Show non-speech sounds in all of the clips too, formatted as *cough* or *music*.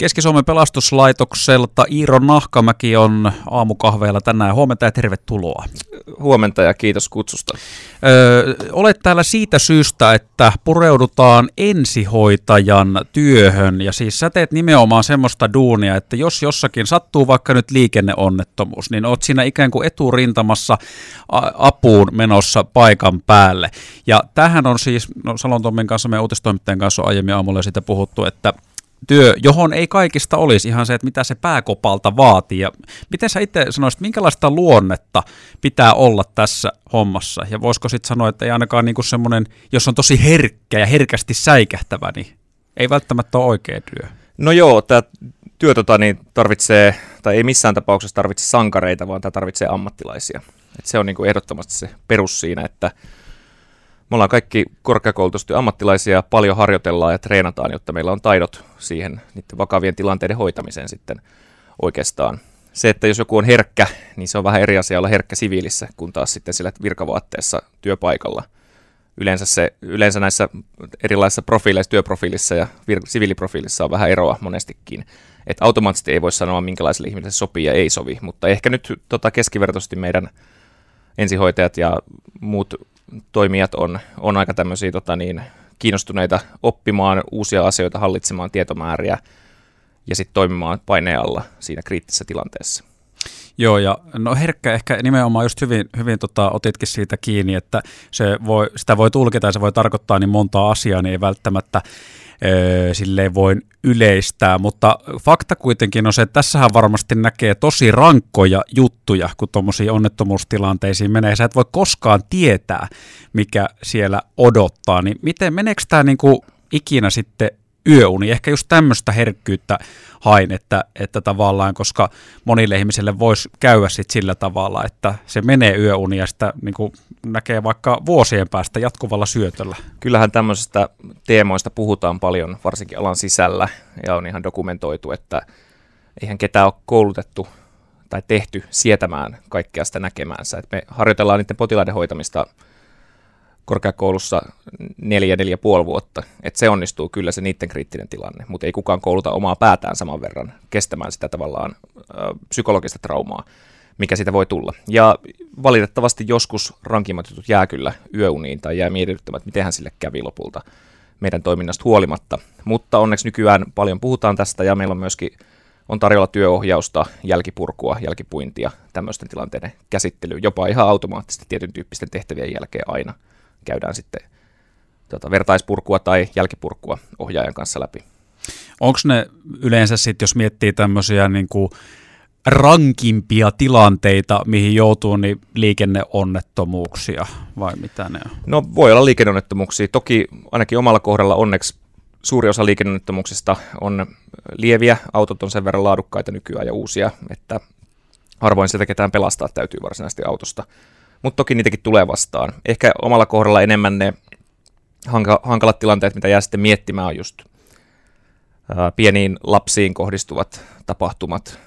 Keski-Suomen pelastuslaitokselta Iiro Nahkamäki on aamukahveilla tänään. Huomenta ja tervetuloa. Huomenta ja kiitos kutsusta. Öö, olet täällä siitä syystä, että pureudutaan ensihoitajan työhön ja siis sä teet nimenomaan semmoista duunia, että jos jossakin sattuu vaikka nyt liikenneonnettomuus, niin oot siinä ikään kuin eturintamassa apuun menossa paikan päälle. Ja tähän on siis, no Salon Tommin kanssa, meidän uutistoimittajan kanssa on aiemmin aamulla siitä puhuttu, että työ, johon ei kaikista olisi ihan se, että mitä se pääkopalta vaatii. Ja miten sä itse sanoisit, minkälaista luonnetta pitää olla tässä hommassa? Ja voisiko sitten sanoa, että ei ainakaan niinku semmoinen, jos on tosi herkkä ja herkästi säikähtävä, niin ei välttämättä ole oikea työ. No joo, tämä työ tota, niin tarvitsee, tai ei missään tapauksessa tarvitse sankareita, vaan tämä tarvitsee ammattilaisia. Et se on niinku ehdottomasti se perus siinä, että me ollaan kaikki korkeakoulutustyö ammattilaisia, paljon harjoitellaan ja treenataan, jotta meillä on taidot siihen niiden vakavien tilanteiden hoitamiseen sitten oikeastaan. Se, että jos joku on herkkä, niin se on vähän eri asia olla herkkä siviilissä, kun taas sitten sillä virkavaatteessa työpaikalla. Yleensä, se, yleensä näissä erilaisissa profiileissa, työprofiilissa ja vir- siviiliprofiilissa on vähän eroa monestikin. Että automaattisesti ei voi sanoa, minkälaiselle ihmiselle se sopii ja ei sovi, mutta ehkä nyt tota, keskivertoisesti meidän ensihoitajat ja muut toimijat on, on aika tämmöisiä tota niin, kiinnostuneita oppimaan uusia asioita, hallitsemaan tietomääriä ja sitten toimimaan paineen alla siinä kriittisessä tilanteessa. Joo, ja no herkkä ehkä nimenomaan just hyvin, hyvin tota, otitkin siitä kiinni, että se voi, sitä voi tulkita ja se voi tarkoittaa niin montaa asiaa, niin ei välttämättä öö, silleen voin yleistää, mutta fakta kuitenkin on se, että tässähän varmasti näkee tosi rankkoja juttuja, kun tuommoisiin onnettomuustilanteisiin menee. Sä et voi koskaan tietää, mikä siellä odottaa. Niin miten, meneekö tämä niinku ikinä sitten yöuni. Ehkä just tämmöistä herkkyyttä hain, että, että tavallaan, koska monille ihmisille voisi käydä sit sillä tavalla, että se menee yöuni ja sitä niin kuin näkee vaikka vuosien päästä jatkuvalla syötöllä. Kyllähän tämmöisistä teemoista puhutaan paljon, varsinkin alan sisällä, ja on ihan dokumentoitu, että eihän ketään ole koulutettu tai tehty sietämään kaikkea sitä näkemäänsä. Et me harjoitellaan niiden potilaiden hoitamista korkeakoulussa neljä, neljä puoli vuotta. Että se onnistuu kyllä se niiden kriittinen tilanne, mutta ei kukaan kouluta omaa päätään saman verran kestämään sitä tavallaan ö, psykologista traumaa, mikä siitä voi tulla. Ja valitettavasti joskus rankimmat jutut jää kyllä yöuniin tai jää mietityttämään, että mitenhän sille kävi lopulta meidän toiminnasta huolimatta. Mutta onneksi nykyään paljon puhutaan tästä ja meillä on myöskin on tarjolla työohjausta, jälkipurkua, jälkipuintia, tämmöisten tilanteiden käsittelyä, jopa ihan automaattisesti tietyn tyyppisten tehtävien jälkeen aina käydään sitten tota, vertaispurkua tai jälkipurkua ohjaajan kanssa läpi. Onko ne yleensä sitten, jos miettii tämmöisiä niin kuin rankimpia tilanteita, mihin joutuu, niin liikenneonnettomuuksia vai mitä ne on? No voi olla liikenneonnettomuuksia. Toki ainakin omalla kohdalla onneksi suuri osa liikenneonnettomuuksista on lieviä. Autot on sen verran laadukkaita nykyään ja uusia, että harvoin sitä ketään pelastaa täytyy varsinaisesti autosta mutta toki niitäkin tulee vastaan. Ehkä omalla kohdalla enemmän ne hanka- hankalat tilanteet, mitä jää sitten miettimään, on just pieniin lapsiin kohdistuvat tapahtumat,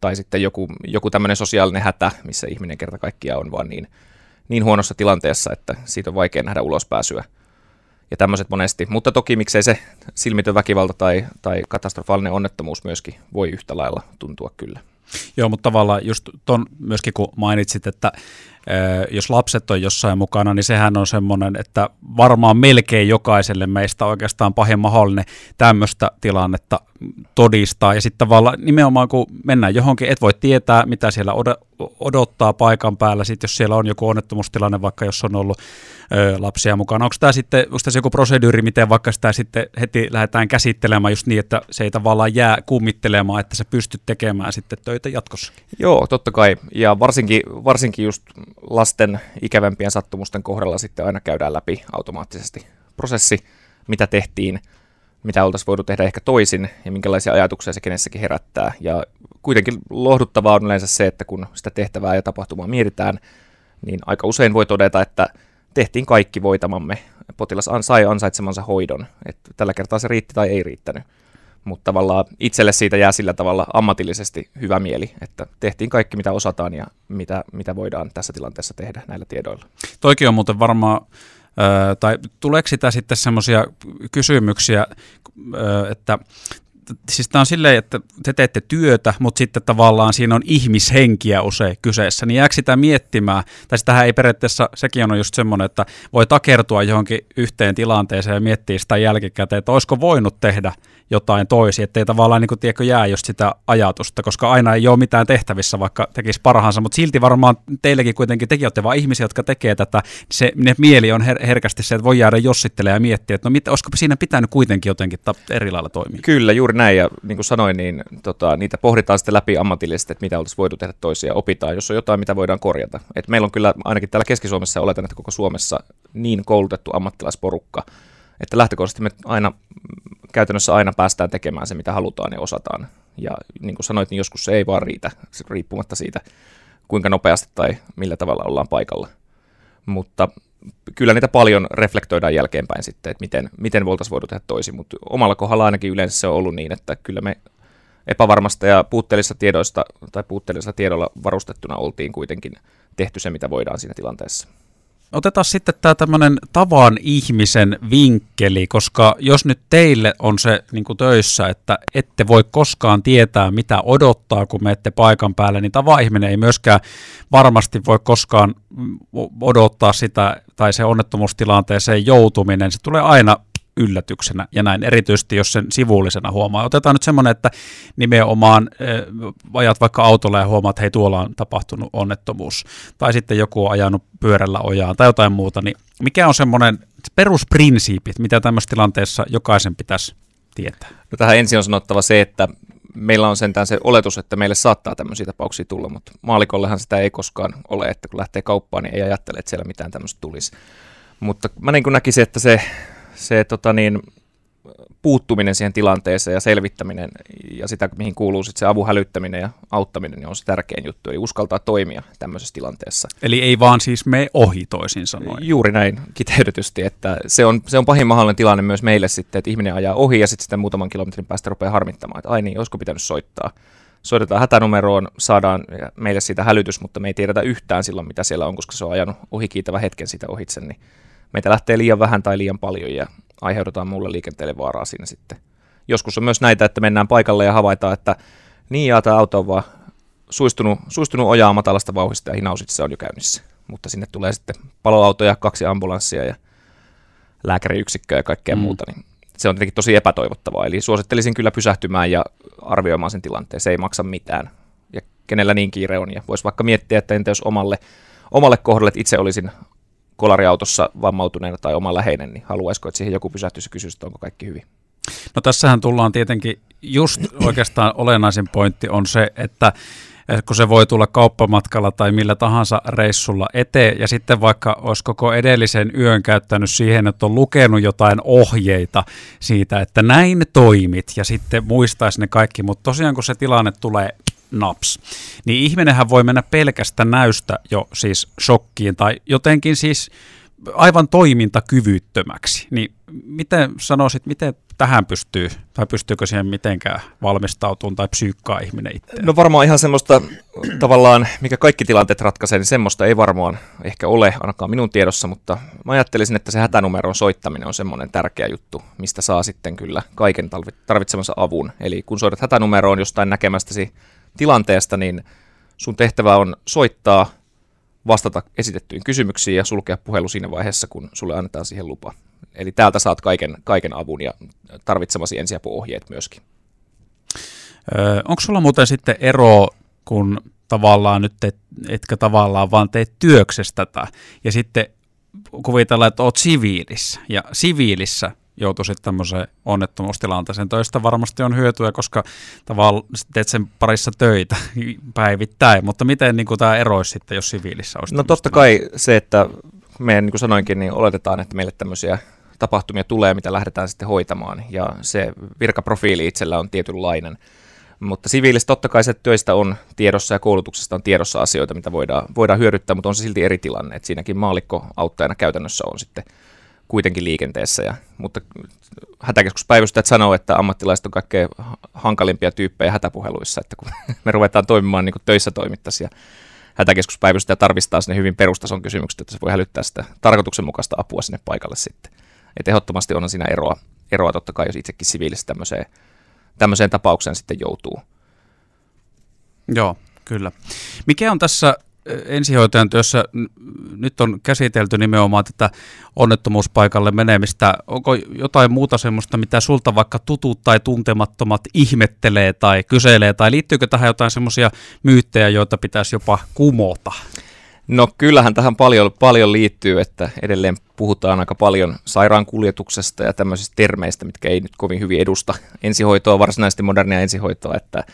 tai sitten joku, joku tämmöinen sosiaalinen hätä, missä ihminen kerta kaikkiaan on vaan niin, niin huonossa tilanteessa, että siitä on vaikea nähdä ulospääsyä. Ja tämmöiset monesti. Mutta toki miksei se silmitön väkivalta tai, tai katastrofaalinen onnettomuus myöskin voi yhtä lailla tuntua kyllä. Joo, mutta tavallaan just ton myöskin kun mainitsit, että jos lapset on jossain mukana, niin sehän on semmoinen, että varmaan melkein jokaiselle meistä oikeastaan pahin mahdollinen tämmöistä tilannetta todistaa. Ja sitten tavallaan nimenomaan kun mennään johonkin, et voi tietää, mitä siellä odottaa paikan päällä, sitten jos siellä on joku onnettomuustilanne, vaikka jos on ollut lapsia mukana. Onko tämä sitten onko tässä joku proseduuri, miten vaikka sitä sitten heti lähdetään käsittelemään just niin, että se ei tavallaan jää kummittelemaan, että sä pystyt tekemään sitten töitä jatkossa? Joo, totta kai. Ja varsinkin, varsinkin just lasten ikävämpien sattumusten kohdalla sitten aina käydään läpi automaattisesti prosessi, mitä tehtiin, mitä oltaisiin voitu tehdä ehkä toisin ja minkälaisia ajatuksia se kenessäkin herättää. Ja kuitenkin lohduttavaa on yleensä se, että kun sitä tehtävää ja tapahtumaa mietitään, niin aika usein voi todeta, että tehtiin kaikki voitamamme. Potilas sai ansaitsemansa hoidon. Että tällä kertaa se riitti tai ei riittänyt mutta tavallaan itselle siitä jää sillä tavalla ammatillisesti hyvä mieli, että tehtiin kaikki mitä osataan ja mitä, mitä voidaan tässä tilanteessa tehdä näillä tiedoilla. Toikin on muuten varmaan, tai tuleeko sitä sitten semmoisia kysymyksiä, että siis tämä on silleen, että te teette työtä, mutta sitten tavallaan siinä on ihmishenkiä usein kyseessä, niin jääkö sitä miettimään, tai sitähän ei periaatteessa, sekin on just semmoinen, että voi takertua johonkin yhteen tilanteeseen ja miettiä sitä jälkikäteen, että olisiko voinut tehdä jotain toisi, ettei tavallaan niin kuin, tiedätkö, jää just sitä ajatusta, koska aina ei ole mitään tehtävissä, vaikka tekisi parhaansa, mutta silti varmaan teillekin kuitenkin tekin olette vaan ihmisiä, jotka tekee tätä, se ne mieli on her- herkästi se, että voi jäädä jossittelemaan ja miettiä, että no mit, olisiko siinä pitänyt kuitenkin jotenkin ta- eri lailla toimia. Kyllä, juuri näin, ja niin kuin sanoin, niin tota, niitä pohditaan sitten läpi ammatillisesti, että mitä oltaisiin voitu tehdä toisia, opitaan, jos on jotain, mitä voidaan korjata. Et meillä on kyllä ainakin täällä Keski-Suomessa, oletan, että koko Suomessa niin koulutettu ammattilaisporukka, että lähtökohtaisesti me aina, käytännössä aina päästään tekemään se, mitä halutaan ja osataan. Ja niin kuin sanoit, niin joskus se ei vaan riitä, riippumatta siitä, kuinka nopeasti tai millä tavalla ollaan paikalla. Mutta kyllä niitä paljon reflektoidaan jälkeenpäin sitten, että miten, miten voitaisiin voida tehdä toisin, mutta omalla kohdalla ainakin yleensä se on ollut niin, että kyllä me epävarmasta ja puutteellisista tiedoista tai puutteellisella tiedolla varustettuna oltiin kuitenkin tehty se, mitä voidaan siinä tilanteessa. Otetaan sitten tämä tämmöinen tavan ihmisen vinkkeli, koska jos nyt teille on se niin kuin töissä, että ette voi koskaan tietää, mitä odottaa, kun menette paikan päälle, niin tava ihminen ei myöskään varmasti voi koskaan odottaa sitä, tai se onnettomuustilanteeseen joutuminen, se tulee aina yllätyksenä ja näin, erityisesti jos sen sivullisena huomaa. Otetaan nyt semmoinen, että nimenomaan äh, ajat vaikka autolla ja huomaat, että hei tuolla on tapahtunut onnettomuus, tai sitten joku on ajanut pyörällä ojaan tai jotain muuta, niin mikä on semmoinen perusprinsiipit, mitä tämmöisessä tilanteessa jokaisen pitäisi tietää? No tähän ensin on sanottava se, että meillä on sentään se oletus, että meille saattaa tämmöisiä tapauksia tulla, mutta maalikollehan sitä ei koskaan ole, että kun lähtee kauppaan, niin ei ajattele, että siellä mitään tämmöistä tulisi. Mutta mä niin näkisin, että se se tota niin, puuttuminen siihen tilanteeseen ja selvittäminen ja sitä, mihin kuuluu sit se avun hälyttäminen ja auttaminen, niin on se tärkein juttu. Eli uskaltaa toimia tämmöisessä tilanteessa. Eli ei vaan siis me ohi toisin sanoen. Juuri näin kiteytetysti, että se on, se on pahin mahdollinen tilanne myös meille sitten, että ihminen ajaa ohi ja sitten sitä muutaman kilometrin päästä rupeaa harmittamaan, että ai niin, olisiko pitänyt soittaa. Soitetaan hätänumeroon, saadaan meille siitä hälytys, mutta me ei tiedetä yhtään silloin, mitä siellä on, koska se on ajanut ohikiitävä hetken siitä ohitse, niin meitä lähtee liian vähän tai liian paljon ja aiheutetaan muulle liikenteelle vaaraa siinä sitten. Joskus on myös näitä, että mennään paikalle ja havaitaan, että niin jaa, tämä auto on vaan suistunut, suistunut ojaa matalasta vauhista ja hinausit se on jo käynnissä. Mutta sinne tulee sitten paloautoja, kaksi ambulanssia ja lääkäriyksikköä ja kaikkea mm. muuta, niin se on tietenkin tosi epätoivottavaa. Eli suosittelisin kyllä pysähtymään ja arvioimaan sen tilanteen. Se ei maksa mitään. Ja kenellä niin kiire on. Ja voisi vaikka miettiä, että entä jos omalle, omalle kohdalle, että itse olisin kolariautossa vammautuneena tai oma läheinen, niin haluaisiko, että siihen joku pysähtyisi kysyisi, että onko kaikki hyvin? No tässähän tullaan tietenkin, just oikeastaan olennaisin pointti on se, että kun se voi tulla kauppamatkalla tai millä tahansa reissulla eteen, ja sitten vaikka olisi koko edellisen yön käyttänyt siihen, että on lukenut jotain ohjeita siitä, että näin toimit, ja sitten muistaisi ne kaikki, mutta tosiaan kun se tilanne tulee naps. Niin ihminenhän voi mennä pelkästä näystä jo siis shokkiin tai jotenkin siis aivan toimintakyvyttömäksi. Niin miten sanoisit, miten tähän pystyy, tai pystyykö siihen mitenkään valmistautumaan tai psyykkaa ihminen itse? No varmaan ihan semmoista tavallaan, mikä kaikki tilanteet ratkaisee, niin semmoista ei varmaan ehkä ole, ainakaan minun tiedossa, mutta mä ajattelisin, että se hätänumeron soittaminen on semmoinen tärkeä juttu, mistä saa sitten kyllä kaiken tarvitsemansa avun. Eli kun soitat hätänumeroon jostain näkemästäsi tilanteesta, niin sun tehtävä on soittaa, vastata esitettyihin kysymyksiin ja sulkea puhelu siinä vaiheessa, kun sulle annetaan siihen lupa. Eli täältä saat kaiken, kaiken avun ja tarvitsemasi ensiapuohjeet myöskin. Öö, onko sulla muuten sitten ero, kun tavallaan nyt et, etkä tavallaan vaan teet työksestä tätä, ja sitten kuvitellaan, että oot siviilissä, ja siviilissä joutuisit tämmöiseen onnettomuustilanteeseen. Toista varmasti on hyötyä, koska tavallaan teet sen parissa töitä *laughs* päivittäin, mutta miten niin kuin, tämä eroisi sitten, jos siviilissä olisi? No totta kai se, että me niin kuin sanoinkin, niin oletetaan, että meille tämmöisiä tapahtumia tulee, mitä lähdetään sitten hoitamaan, ja se virkaprofiili itsellä on tietynlainen. Mutta siviilistä totta kai se töistä on tiedossa ja koulutuksesta on tiedossa asioita, mitä voidaan, voidaan hyödyttää, mutta on se silti eri tilanne. että siinäkin maalikko auttajana käytännössä on sitten kuitenkin liikenteessä. Ja, mutta hätäkeskuspäivystäjät sanoo, että ammattilaiset on kaikkein hankalimpia tyyppejä hätäpuheluissa, että kun *laughs* me ruvetaan toimimaan niin kuin töissä toimittaisiin ja hätäkeskuspäivystäjä tarvistaa sinne hyvin perustason kysymykset, että se voi hälyttää sitä tarkoituksenmukaista apua sinne paikalle sitten. Et ehdottomasti on siinä eroa, eroa totta kai, jos itsekin siviilissä tämmöiseen tämmöiseen tapaukseen sitten joutuu. Joo, kyllä. Mikä on tässä ensihoitajan työssä nyt on käsitelty nimenomaan tätä onnettomuuspaikalle menemistä. Onko jotain muuta semmoista, mitä sulta vaikka tutut tai tuntemattomat ihmettelee tai kyselee, tai liittyykö tähän jotain semmoisia myyttejä, joita pitäisi jopa kumota? No kyllähän tähän paljon, paljon liittyy, että edelleen puhutaan aika paljon sairaankuljetuksesta ja tämmöisistä termeistä, mitkä ei nyt kovin hyvin edusta ensihoitoa, varsinaisesti modernia ensihoitoa, että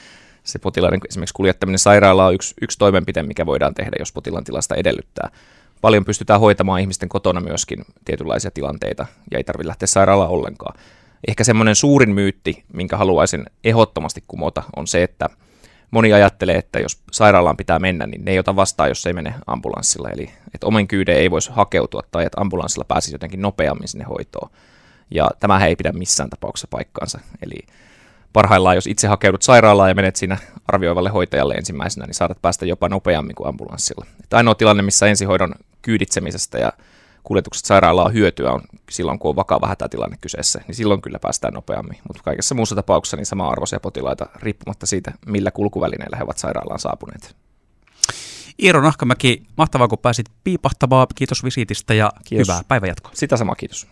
se potilaiden esimerkiksi kuljettaminen sairaalaan on yksi, yksi toimenpide, mikä voidaan tehdä, jos potilaan tilasta edellyttää. Paljon pystytään hoitamaan ihmisten kotona myöskin tietynlaisia tilanteita ja ei tarvitse lähteä sairaalaan ollenkaan. Ehkä semmoinen suurin myytti, minkä haluaisin ehdottomasti kumota, on se, että moni ajattelee, että jos sairaalaan pitää mennä, niin ne ei ota vastaan, jos ei mene ambulanssilla. Eli että omen kyydeen ei voisi hakeutua tai että ambulanssilla pääsisi jotenkin nopeammin sinne hoitoon. Ja tämä ei pidä missään tapauksessa paikkaansa. Eli parhaillaan, jos itse hakeudut sairaalaan ja menet siinä arvioivalle hoitajalle ensimmäisenä, niin saatat päästä jopa nopeammin kuin ambulanssilla. Että ainoa tilanne, missä ensihoidon kyyditsemisestä ja kuljetukset sairaalaan hyötyä on silloin, kun on vakava hätätilanne kyseessä, niin silloin kyllä päästään nopeammin. Mutta kaikessa muussa tapauksessa niin sama arvoisia potilaita riippumatta siitä, millä kulkuvälineillä he ovat sairaalaan saapuneet. Iiro Nahkamäki, mahtavaa kun pääsit piipahtamaan. Kiitos visiitistä ja Kiitos. hyvää päivänjatkoa. Sitä sama kiitos.